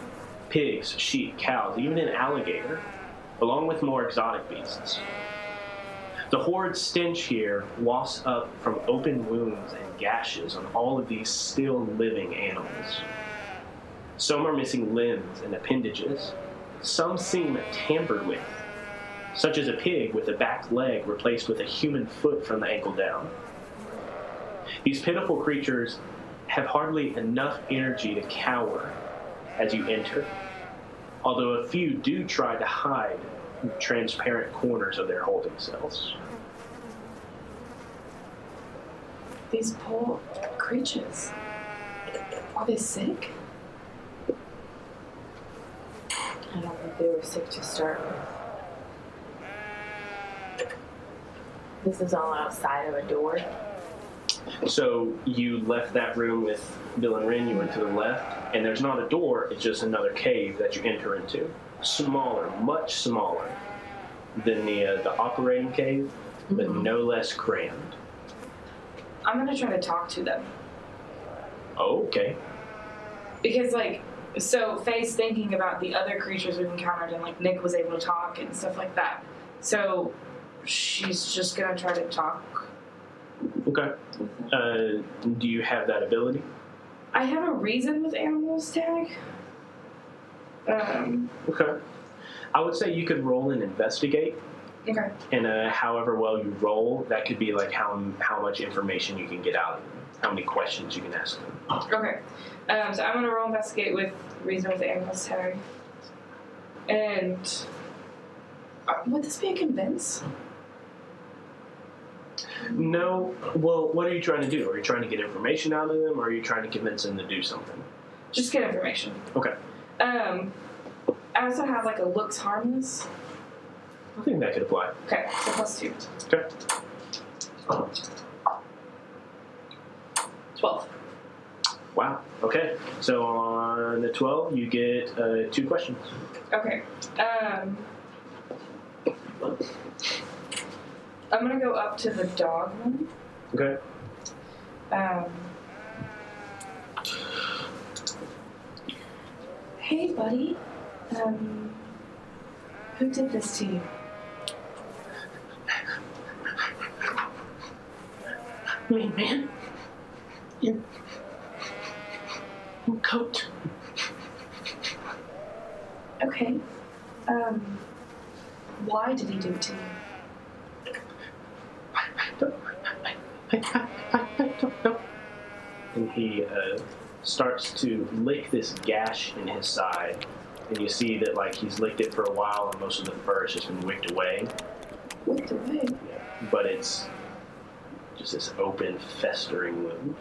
pigs, sheep, cows, even an alligator, along with more exotic beasts. The horrid stench here wafts up from open wounds and gashes on all of these still living animals. Some are missing limbs and appendages. Some seem tampered with, such as a pig with a back leg replaced with a human foot from the ankle down. These pitiful creatures have hardly enough energy to cower as you enter, although a few do try to hide transparent corners of their holding cells. These poor creatures. Are they sick? I don't think they were sick to start with. This is all outside of a door. So you left that room with Bill and Ren, you went to the left, and there's not a door, it's just another cave that you enter into. Smaller, much smaller than the, uh, the operating cave, but no less crammed. I'm gonna try to talk to them. Okay. Because, like, so Faye's thinking about the other creatures we've encountered, and, like, Nick was able to talk and stuff like that. So she's just gonna try to talk. Okay. Uh, do you have that ability? I have a reason with animals tag. Um, Okay. I would say you could roll and investigate, okay. and uh, however well you roll, that could be like how how much information you can get out of them, how many questions you can ask them. Okay. Um, so I'm gonna roll investigate with reason with animals tag. And uh, would this be a convince? No. Well, what are you trying to do? Are you trying to get information out of them, or are you trying to convince them to do something? Just get information. Okay. Um, I also have like a looks harmless. I think that could apply. Okay, so plus two. Okay. Twelve. Wow. Okay. So on the twelve, you get uh, two questions. Okay. Um, I'm gonna go up to the dog one. Okay. Um, hey, buddy. Um, who did this to you? Me, man. In, in coat. Okay. Um, why did he do it to you? I, I don't, I, I, I, I, I don't know. And he uh, starts to lick this gash in his side, and you see that like he's licked it for a while, and most of the fur has just been wicked away. Looked away. But it's just this open, festering wound.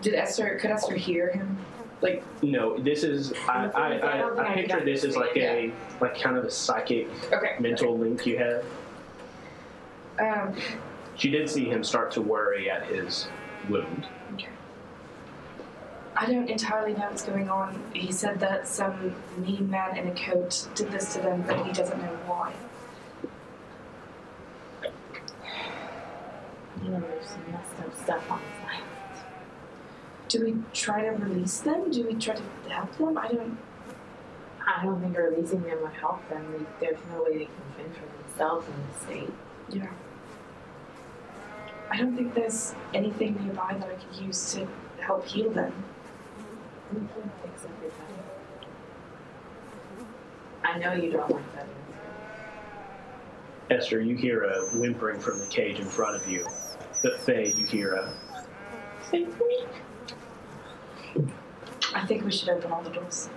Did Esther? Could Esther hear him? Like, No, this is I I, I I, I picture this as like a like kind of a psychic okay. mental link you have. Um, She did see him start to worry at his wound. I don't entirely know what's going on. He said that some mean man in a coat did this to them, but he doesn't know why. You know, there's some messed up stuff on this island. Do we try to release them? Do we try to help them? I don't. I don't think releasing them would help them. There's no way they can fend for themselves in the state. Yeah. I don't think there's anything nearby that I could use to help heal them. We can fix everybody. I know you don't like that. Esther, you hear a whimpering from the cage in front of you. The Faye, you hear a I think we should open all the doors.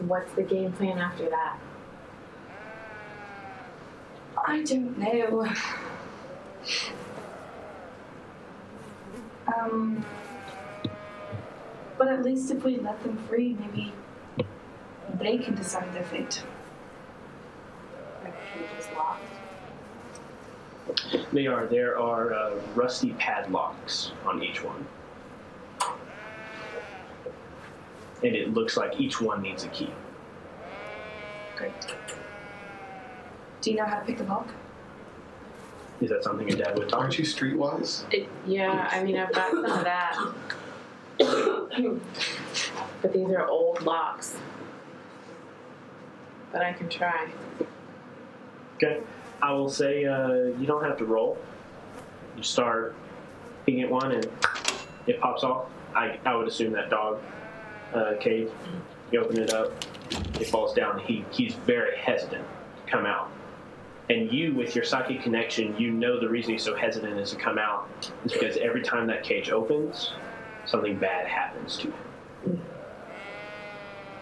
What's the game plan after that? I don't know. Um, but at least if we let them free, maybe they can decide their fate. Like, you just locked. They are. There are uh, rusty padlocks on each one. And it looks like each one needs a key. Great. Do you know how to pick the lock? Is that something your dad would talk? Aren't you streetwise? It, yeah, I mean, I've got some of that. but these are old locks. But I can try. Okay. I will say uh, you don't have to roll. You start picking at one and it pops off. I, I would assume that dog uh, cage. You open it up, it falls down. He he's very hesitant to come out. And you, with your psychic connection, you know the reason he's so hesitant is to come out is because every time that cage opens, something bad happens to him.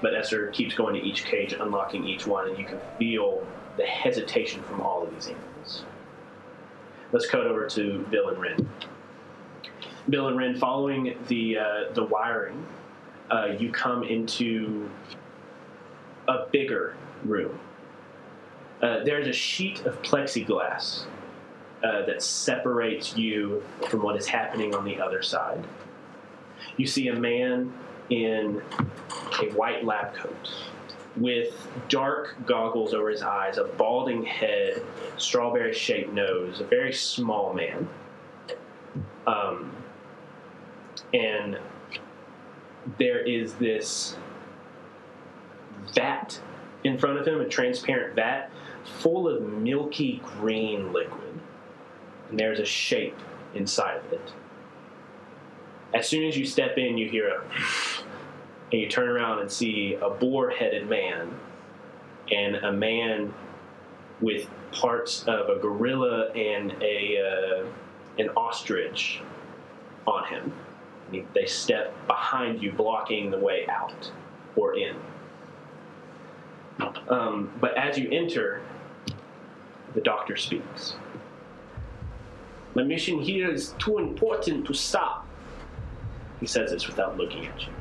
But Esther keeps going to each cage, unlocking each one, and you can feel the hesitation from all of these animals. Let's cut over to Bill and Ren. Bill and Ren, following the uh, the wiring, uh, you come into a bigger room. Uh, there's a sheet of plexiglass uh, that separates you from what is happening on the other side. You see a man in a white lab coat with dark goggles over his eyes, a balding head, strawberry shaped nose, a very small man. Um, and there is this vat in front of him, a transparent vat full of milky green liquid. And there's a shape inside of it. As soon as you step in, you hear a and you turn around and see a boar-headed man and a man with parts of a gorilla and a uh, an ostrich on him. They step behind you, blocking the way out or in. Um, but as you enter, the doctor speaks. My mission here is too important to stop. He says this without looking at you.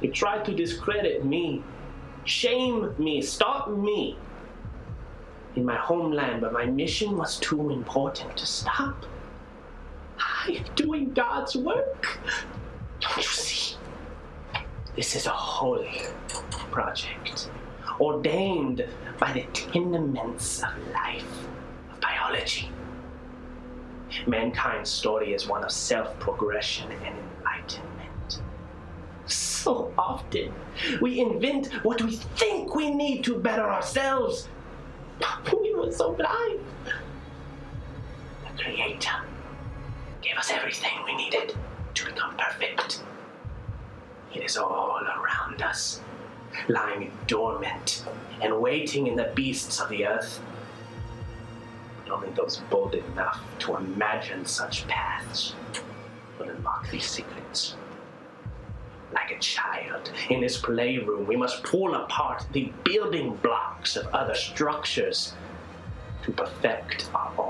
They tried to discredit me, shame me, stop me in my homeland, but my mission was too important to stop. I am doing God's work. Don't you see? This is a holy project, ordained by the tenements of life, of biology. Mankind's story is one of self progression and enlightenment. So often, we invent what we think we need to better ourselves. We were so blind. The Creator gave us everything we needed to become perfect. It is all around us, lying dormant and waiting in the beasts of the earth. But only those bold enough to imagine such paths will unlock these secrets. Like a child in his playroom, we must pull apart the building blocks of other structures to perfect our own.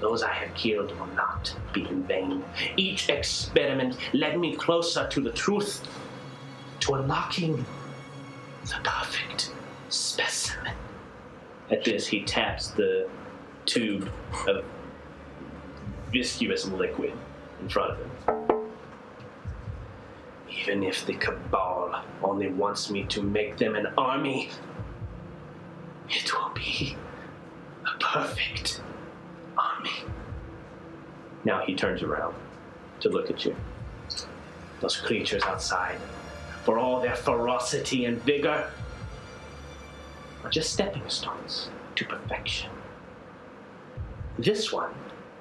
Those I have killed will not be in vain. Each experiment led me closer to the truth, to unlocking the perfect specimen. At this, he taps the tube of viscous liquid in front of him. Even if the Cabal only wants me to make them an army, it will be a perfect army. Now he turns around to look at you. Those creatures outside, for all their ferocity and vigor, are just stepping stones to perfection. This one,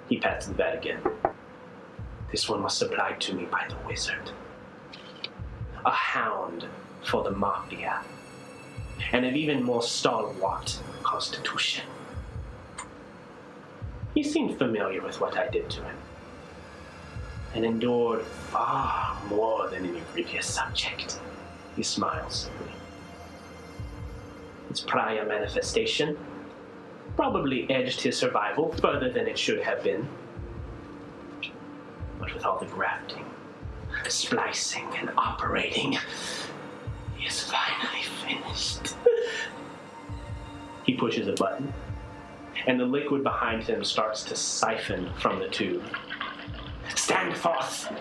he pats the bat again. This one was supplied to me by the wizard. A hound for the mafia, and an even more stalwart constitution. He seemed familiar with what I did to him, and endured far more than any previous subject. He smiles at me. Its prior manifestation probably edged his survival further than it should have been. But with all the grafting, splicing, and operating, he is finally finished. he pushes a button, and the liquid behind him starts to siphon from the tube. Stand forth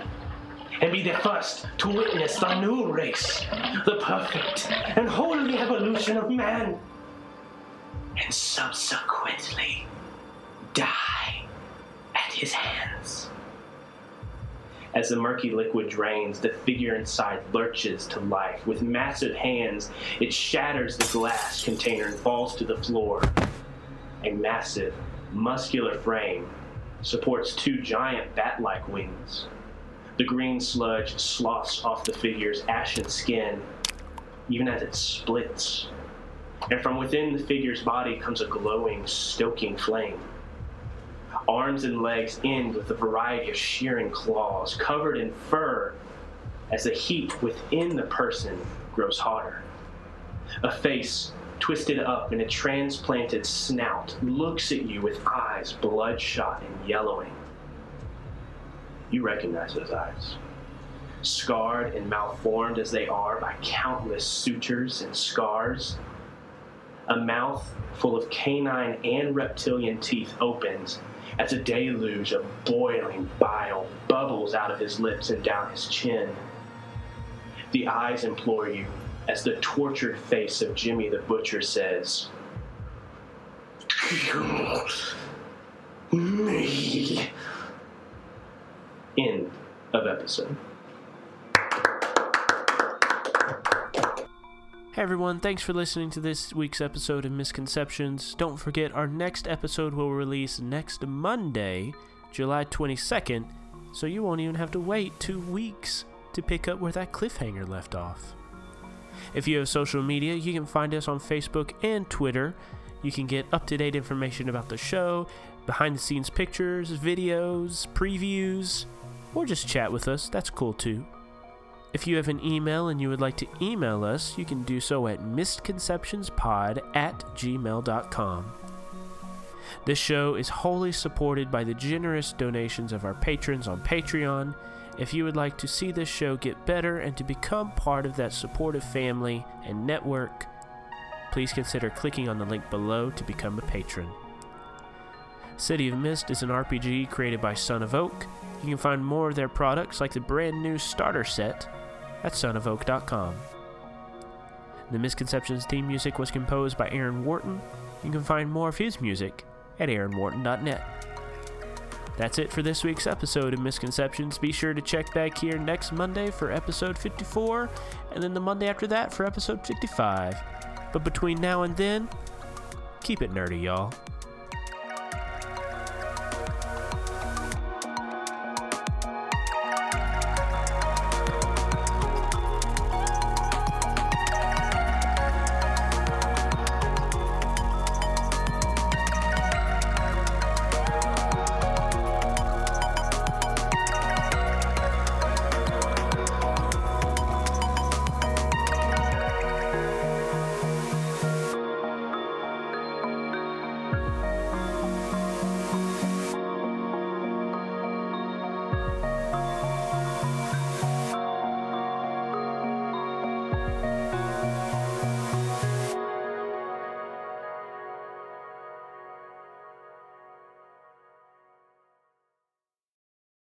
and be the first to witness the new race, the perfect and holy evolution of man, and subsequently die at his hands. As the murky liquid drains, the figure inside lurches to life. With massive hands, it shatters the glass container and falls to the floor. A massive, muscular frame supports two giant bat like wings. The green sludge sloughs off the figure's ashen skin, even as it splits. And from within the figure's body comes a glowing, stoking flame. Arms and legs end with a variety of shearing claws, covered in fur, as the heat within the person grows hotter. A face twisted up in a transplanted snout looks at you with eyes bloodshot and yellowing. You recognize those eyes. Scarred and malformed as they are by countless sutures and scars, a mouth full of canine and reptilian teeth opens as a deluge of boiling bile bubbles out of his lips and down his chin. The eyes implore you as the tortured face of Jimmy the Butcher says, Kill me. End of episode. Hey everyone, thanks for listening to this week's episode of Misconceptions. Don't forget, our next episode will release next Monday, July 22nd, so you won't even have to wait two weeks to pick up where that cliffhanger left off. If you have social media, you can find us on Facebook and Twitter. You can get up to date information about the show, behind the scenes pictures, videos, previews, or just chat with us. That's cool too. If you have an email and you would like to email us, you can do so at misconceptionspod at gmail.com. This show is wholly supported by the generous donations of our patrons on Patreon. If you would like to see this show get better and to become part of that supportive family and network, please consider clicking on the link below to become a patron. City of Mist is an RPG created by Son of Oak. You can find more of their products like the brand new starter set at sonofoak.com. The Misconceptions theme music was composed by Aaron Wharton. You can find more of his music at aaronwharton.net. That's it for this week's episode of Misconceptions. Be sure to check back here next Monday for episode 54, and then the Monday after that for episode 55. But between now and then, keep it nerdy, y'all.